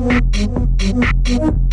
どどどどっ!